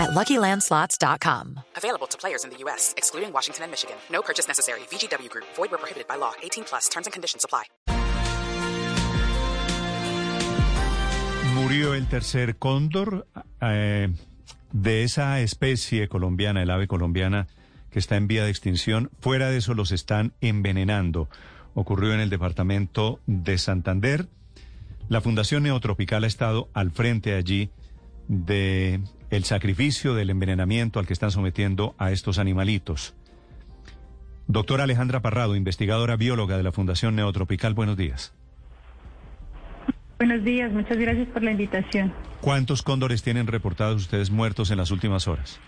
at LuckyLandSlots.com. Available to players in the U.S., excluding Washington and Michigan. No purchase necessary. VGW Group. Void where prohibited by law. 18 plus. Terms and conditions apply. Murió el tercer cóndor eh, de esa especie colombiana, el ave colombiana, que está en vía de extinción. Fuera de eso los están envenenando. Ocurrió en el departamento de Santander. La Fundación Neotropical ha estado al frente allí de el sacrificio del envenenamiento al que están sometiendo a estos animalitos. Doctora Alejandra Parrado, investigadora bióloga de la Fundación Neotropical, buenos días. Buenos días, muchas gracias por la invitación. ¿Cuántos cóndores tienen reportados ustedes muertos en las últimas horas?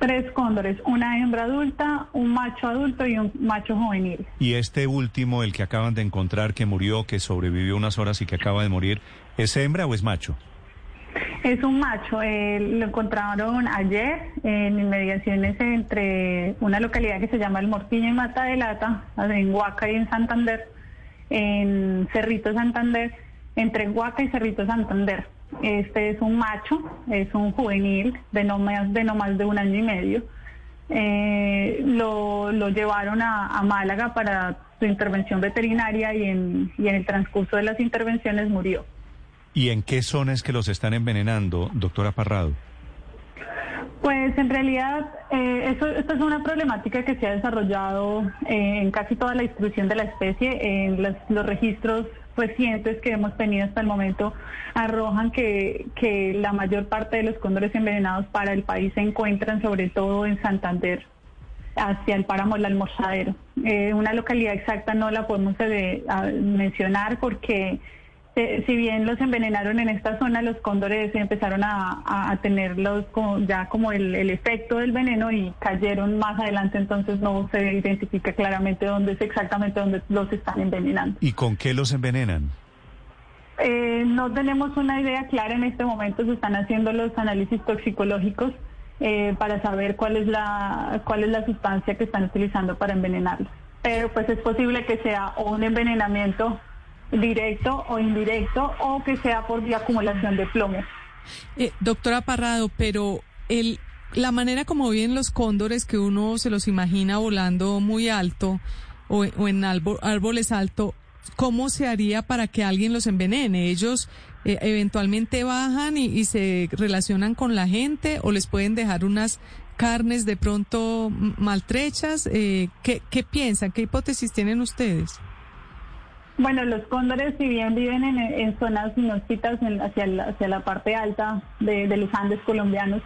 Tres cóndores, una hembra adulta, un macho adulto y un macho juvenil. Y este último, el que acaban de encontrar que murió, que sobrevivió unas horas y que acaba de morir, ¿es hembra o es macho? Es un macho, eh, lo encontraron ayer en inmediaciones entre una localidad que se llama El Mortiño y Mata de Lata, en Huaca y en Santander, en Cerrito Santander, entre Huaca y Cerrito Santander. Este es un macho, es un juvenil de no más de, no más de un año y medio. Eh, lo, lo, llevaron a, a, Málaga para su intervención veterinaria y en, y en el transcurso de las intervenciones murió. ¿Y en qué zonas que los están envenenando, doctora Parrado? Pues en realidad eh, eso, esto es una problemática que se ha desarrollado eh, en casi toda la distribución de la especie. En los, los, registros recientes que hemos tenido hasta el momento arrojan que, que la mayor parte de los cóndores envenenados para el país se encuentran sobre todo en Santander, hacia el páramo del Almorzadero. Eh, una localidad exacta no la podemos de, a, mencionar porque eh, si bien los envenenaron en esta zona, los cóndores empezaron a, a, tenerlos ya como el, el, efecto del veneno y cayeron más adelante, entonces no se identifica claramente dónde es exactamente dónde los están envenenando. ¿Y con qué los envenenan? Eh, no tenemos una idea clara en este momento, se están haciendo los análisis toxicológicos eh, para saber cuál es la cuál es la sustancia que están utilizando para envenenarlos. Pero pues es posible que sea o un envenenamiento directo o indirecto o que sea por vía acumulación de plomo. Eh, doctora Parrado, pero el, la manera como viven los cóndores, que uno se los imagina volando muy alto o, o en árboles altos, ¿cómo se haría para que alguien los envenene? ¿Ellos eh, eventualmente bajan y, y, se relacionan con la gente o les pueden dejar unas carnes de pronto maltrechas? Eh, ¿qué, ¿Qué piensan? ¿Qué hipótesis tienen ustedes? Bueno, los cóndores, si bien viven en, en zonas inhóspitas hacia, la, hacia la parte alta de, los Andes colombianos,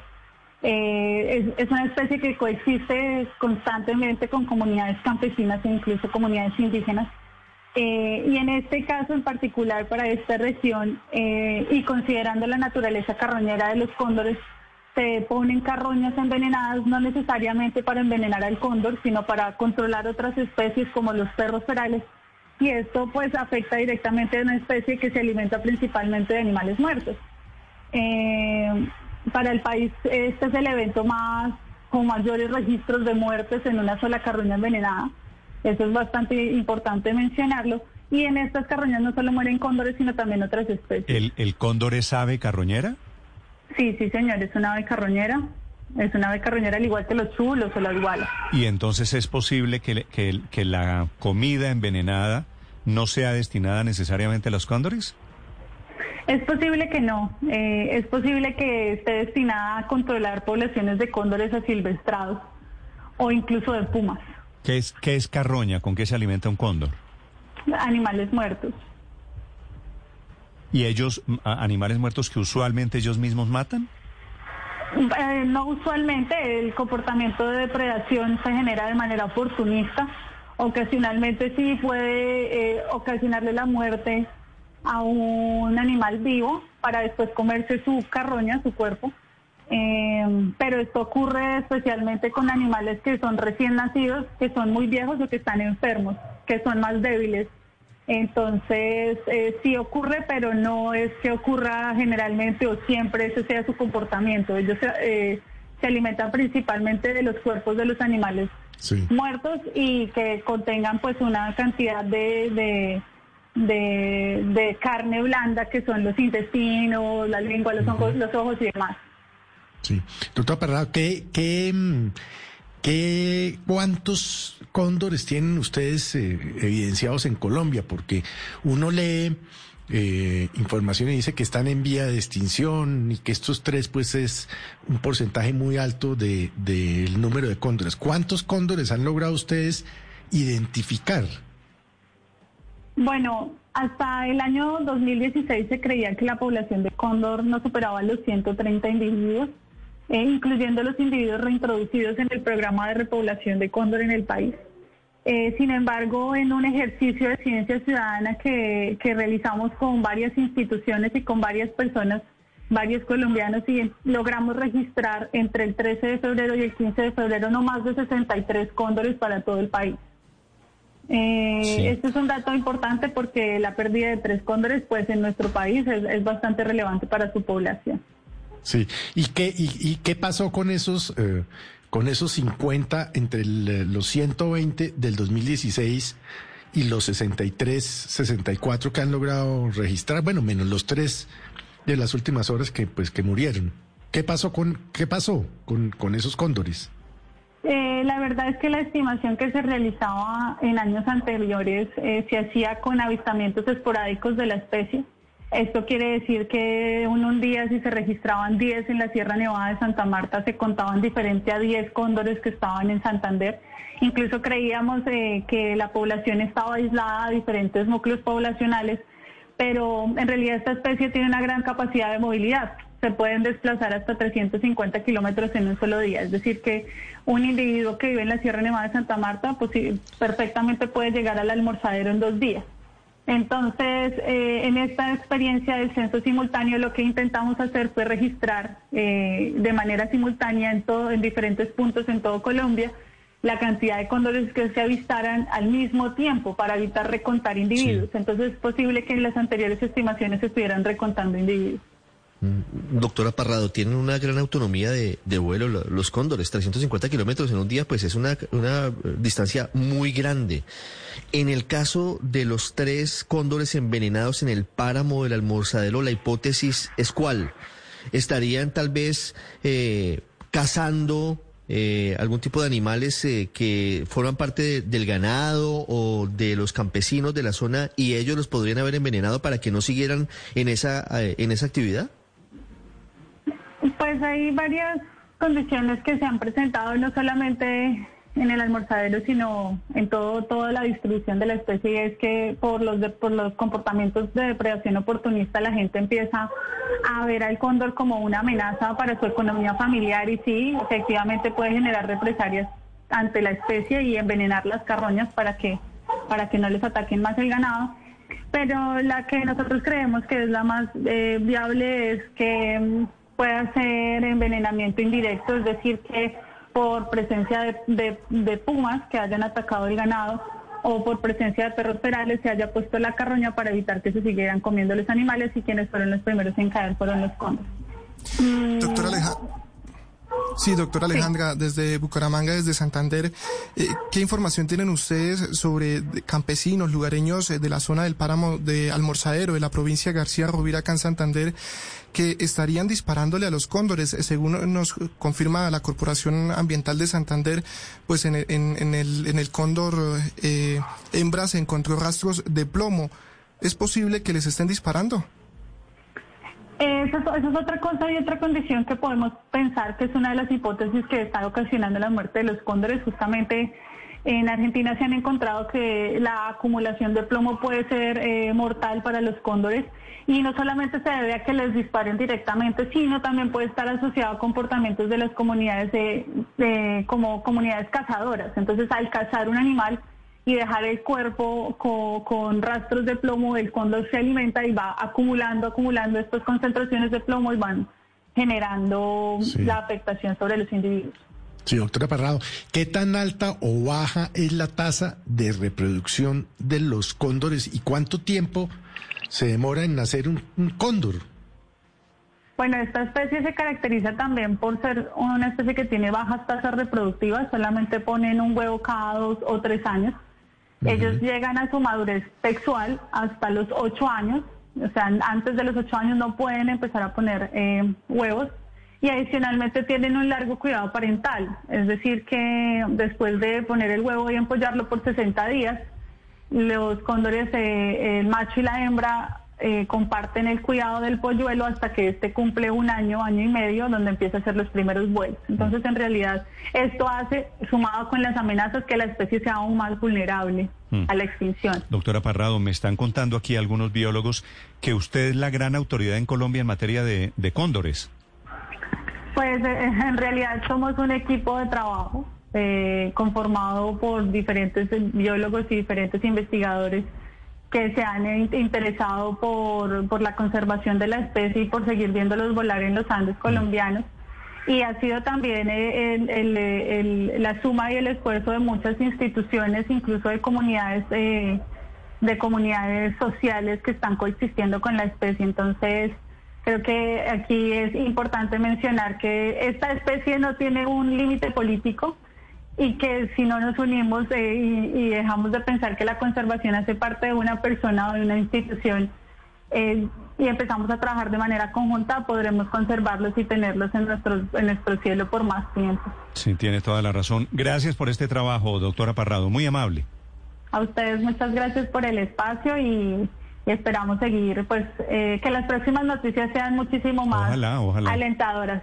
eh, es, es, una especie que coexiste constantemente con comunidades campesinas e incluso comunidades indígenas. Eh, y en este caso en particular para esta región, eh, y considerando la naturaleza carroñera de los cóndores, se ponen carroñas envenenadas no necesariamente para envenenar al cóndor, sino para controlar otras especies como los perros ferales y esto pues afecta directamente a una especie que se alimenta principalmente de animales muertos. Eh, para el país este es el evento más con mayores registros de muertes en una sola carroña envenenada. Eso es bastante importante mencionarlo. Y en estas carroñas no solo mueren cóndores, sino también otras especies. ¿El, el cóndor es ave carroñera? Sí, sí, señor, es una ave carroñera. Es una ave carroñera al igual que los chulos o las igualas. ¿Y entonces es posible que, que, que la comida envenenada no sea destinada necesariamente a los cóndores? Es posible que no. Eh, es posible que esté destinada a controlar poblaciones de cóndores asilvestrados o incluso de pumas. ¿Qué es, qué es carroña? ¿Con qué se alimenta un cóndor? Animales muertos. ¿Y ellos, animales muertos que usualmente ellos mismos matan? Eh, no usualmente, el comportamiento de depredación se genera de manera oportunista. Ocasionalmente sí puede eh, ocasionarle la muerte a un animal vivo para después comerse su carroña, su cuerpo. Eh, pero esto ocurre especialmente con animales que son recién nacidos, que son muy viejos o que están enfermos, que son más débiles Entonces, eh, sí ocurre, pero no es que ocurra generalmente o siempre ese sea su comportamiento. Ellos eh, se alimentan principalmente de los cuerpos de los animales muertos y que contengan pues una cantidad de, de, carne blanda que son los intestinos, la lengua, los, ojos, los ojos y demás. Sí. Doctor Parrado, ¿qué, qué, qué, cuántos cóndores tienen ustedes eh, evidenciados en Colombia? Porque uno lee eh, información y dice que están en vía de extinción y que estos tres pues es un porcentaje muy alto del de, número de cóndores. ¿Cuántos cóndores han logrado ustedes identificar? Bueno, hasta el año 2016 se creía que la población de cóndor no superaba los 130 individuos, eh, incluyendo los individuos reintroducidos en el programa de repoblación de cóndor en el país. Eh, sin embargo, en un ejercicio de ciencia ciudadana que, realizamos con varias instituciones y con varias personas, varios colombianos, y logramos registrar entre el 13 de febrero y el 15 de febrero no más de 63 cóndores para todo el país. Eh, Este es un dato importante porque la pérdida de tres cóndores, pues en nuestro país es, bastante relevante para su población. Sí, ¿y qué, y, qué pasó con esos eh, con esos 50 entre eh, los 120 del 2016 y los 63, 64 que han logrado registrar, bueno, menos los tres de las últimas horas que pues que murieron. ¿Qué pasó con qué pasó con, con esos cóndores? Eh, la verdad es que la estimación que se realizaba en años anteriores eh, se hacía con avistamientos esporádicos de la especie. Esto quiere decir que en un día si se registraban 10 en la Sierra Nevada de Santa Marta, se contaban diferente a 10 cóndores que estaban en Santander. Incluso creíamos eh, que la población estaba aislada a diferentes núcleos poblacionales, pero en realidad esta especie tiene una gran capacidad de movilidad. Se pueden desplazar hasta 350 kilómetros en un solo día. Es decir, que un individuo que vive en la Sierra Nevada de Santa Marta pues, perfectamente puede llegar al almorzadero en dos días. Entonces, eh, en esta experiencia del censo simultáneo, lo que intentamos hacer fue registrar eh, de manera simultánea en, todo, en diferentes puntos en todo Colombia la cantidad de cóndores que se avistaran al mismo tiempo para evitar recontar individuos. Entonces, es posible que en las anteriores estimaciones se estuvieran recontando individuos. Mm, doctora Parrado, tienen una gran autonomía de, vuelo los cóndores, 350 kilómetros en un día, pues es una, una distancia muy grande. En el caso de los tres cóndores envenenados en el páramo del almorzadero, la hipótesis es cuál? ¿Estarían tal vez eh, cazando eh, algún tipo de animales eh, que forman parte del ganado o de los campesinos de la zona y ellos los podrían haber envenenado para que no siguieran en esa, en esa actividad? Pues hay varias condiciones que se han presentado, no solamente en el almorzadero, sino en todo toda la distribución de la especie, y es que por los, por los comportamientos de depredación oportunista la gente empieza a ver al cóndor como una amenaza para su economía familiar y sí, efectivamente puede generar represalias ante la especie y envenenar las carroñas para que, para que no les ataquen más el ganado. Pero la que nosotros creemos que es la más eh, viable es que mm, pueda ser envenenamiento indirecto, es decir, que por presencia de, pumas que hayan atacado el ganado o por presencia de perros perales se haya puesto la carroña para evitar que se siguieran comiendo los animales y quienes fueron los primeros en caer fueron los condes. Doctora Alejandra. Sí, doctora Alejandra, desde Bucaramanga, desde Santander, eh, ¿qué información tienen ustedes sobre campesinos, lugareños eh, de la zona del páramo de Almorzadero, de la provincia de García Rovira, acá en Santander, que estarían disparándole a los cóndores? Eh, según nos confirma la Corporación Ambiental de Santander, pues en, en, el, en el cóndor hembra se encontró rastros de plomo. ¿Es posible que les estén disparando? Esa, es otra cosa y otra condición que podemos pensar que es una de las hipótesis que está ocasionando la muerte de los cóndores. Justamente en Argentina se han encontrado que la acumulación de plomo puede ser eh, mortal para los cóndores y no solamente se debe a que les disparen directamente, sino también puede estar asociado a comportamientos de las comunidades de, como comunidades cazadoras. Entonces, al cazar un animal, y dejar el cuerpo con, rastros de plomo, el cóndor se alimenta y va acumulando, acumulando estas concentraciones de plomo y van generando la afectación sobre los individuos. Sí, doctora Parrado, ¿qué tan alta o baja es la tasa de reproducción de los cóndores y cuánto tiempo se demora en nacer un, un cóndor? Bueno, esta especie se caracteriza también por ser una especie que tiene bajas tasas reproductivas, solamente ponen un huevo cada dos o tres años. Ellos llegan a su madurez sexual hasta los ocho años, o sea, antes de los ocho años no pueden empezar a poner eh, huevos y adicionalmente tienen un largo cuidado parental, es decir, que después de poner el huevo y empollarlo por 60 días, los cóndores, eh, el macho y la hembra, eh, comparten el cuidado del polluelo hasta que éste cumple un año, año y medio, donde empieza a hacer los primeros vuelos. Entonces, en realidad, esto hace, sumado con las amenazas, que la especie sea aún más vulnerable Mm. a la extinción. Doctora Parrado, me están contando aquí algunos biólogos que usted es la gran autoridad en Colombia en materia de, de cóndores. Pues eh, en realidad somos un equipo de trabajo eh, conformado por diferentes biólogos y diferentes investigadores que se han interesado por, por la conservación de la especie y por seguir viéndolos volar en los Andes colombianos. Y ha sido también eh, el- el- el- la suma y el esfuerzo de muchas instituciones, incluso de comunidades, eh, de comunidades sociales que están coexistiendo con la especie. Entonces, creo que aquí es importante mencionar que esta especie no tiene un límite político y que si no nos unimos eh, y, y dejamos de pensar que la conservación hace parte de una persona o de una institución eh, y empezamos a trabajar de manera conjunta, podremos conservarlos y tenerlos en nuestro, en nuestro cielo por más tiempo. Sí, tiene toda la razón. Gracias por este trabajo, doctora Parrado. Muy amable. A ustedes muchas gracias por el espacio y, y esperamos seguir, pues eh, que las próximas noticias sean muchísimo más Ojalá, ojalá. alentadoras.